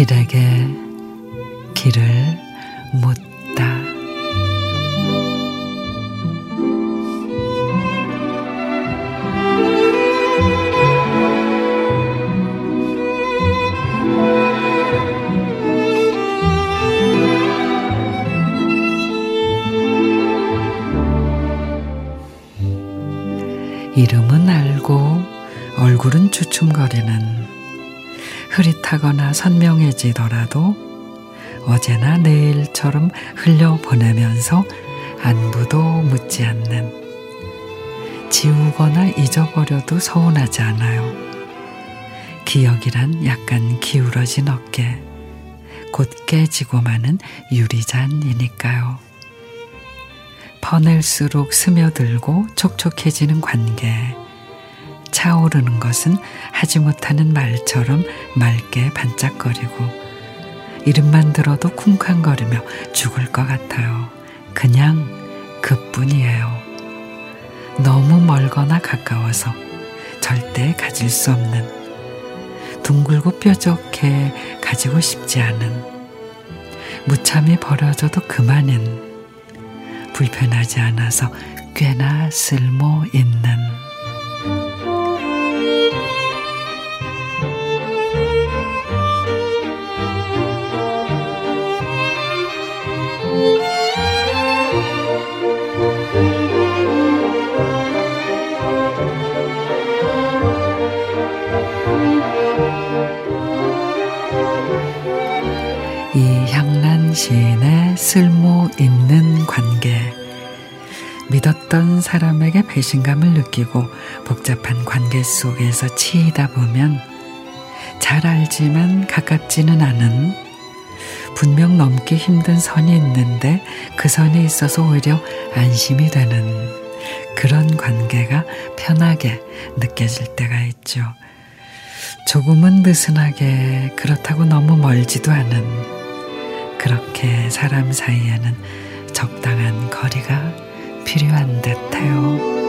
길에게 길을 묻다. 이름은 알고 얼굴은 주춤거리는 흐릿하거나 선명해지더라도 어제나 내일처럼 흘려보내면서 안부도 묻지 않는 지우거나 잊어버려도 서운하지 않아요. 기억이란 약간 기울어진 어깨, 곧게 지고 마는 유리잔이니까요. 퍼낼수록 스며들고 촉촉해지는 관계. 차오르는 것은 하지 못하는 말처럼 맑게 반짝거리고 이름만 들어도 쿵쾅거리며 죽을 것 같아요. 그냥 그뿐이에요. 너무 멀거나 가까워서 절대 가질 수 없는 둥글고 뾰족해 가지고 싶지 않은 무참히 버려져도 그만인 불편하지 않아서 꽤나 쓸모 있는 이향란 시인의 쓸모 있는 관계. 믿었던 사람에게 배신감을 느끼고 복잡한 관계 속에서 치이다 보면 잘 알지만 가깝지는 않은 분명 넘기 힘든 선이 있는데 그 선에 있어서 오히려 안심이 되는 그런 관계가 편하게 느껴질 때가 있죠. 조금은 느슨하게 그렇다고 너무 멀지도 않은 그렇게 사람 사이에는 적당한 거리가 필요한 듯해요.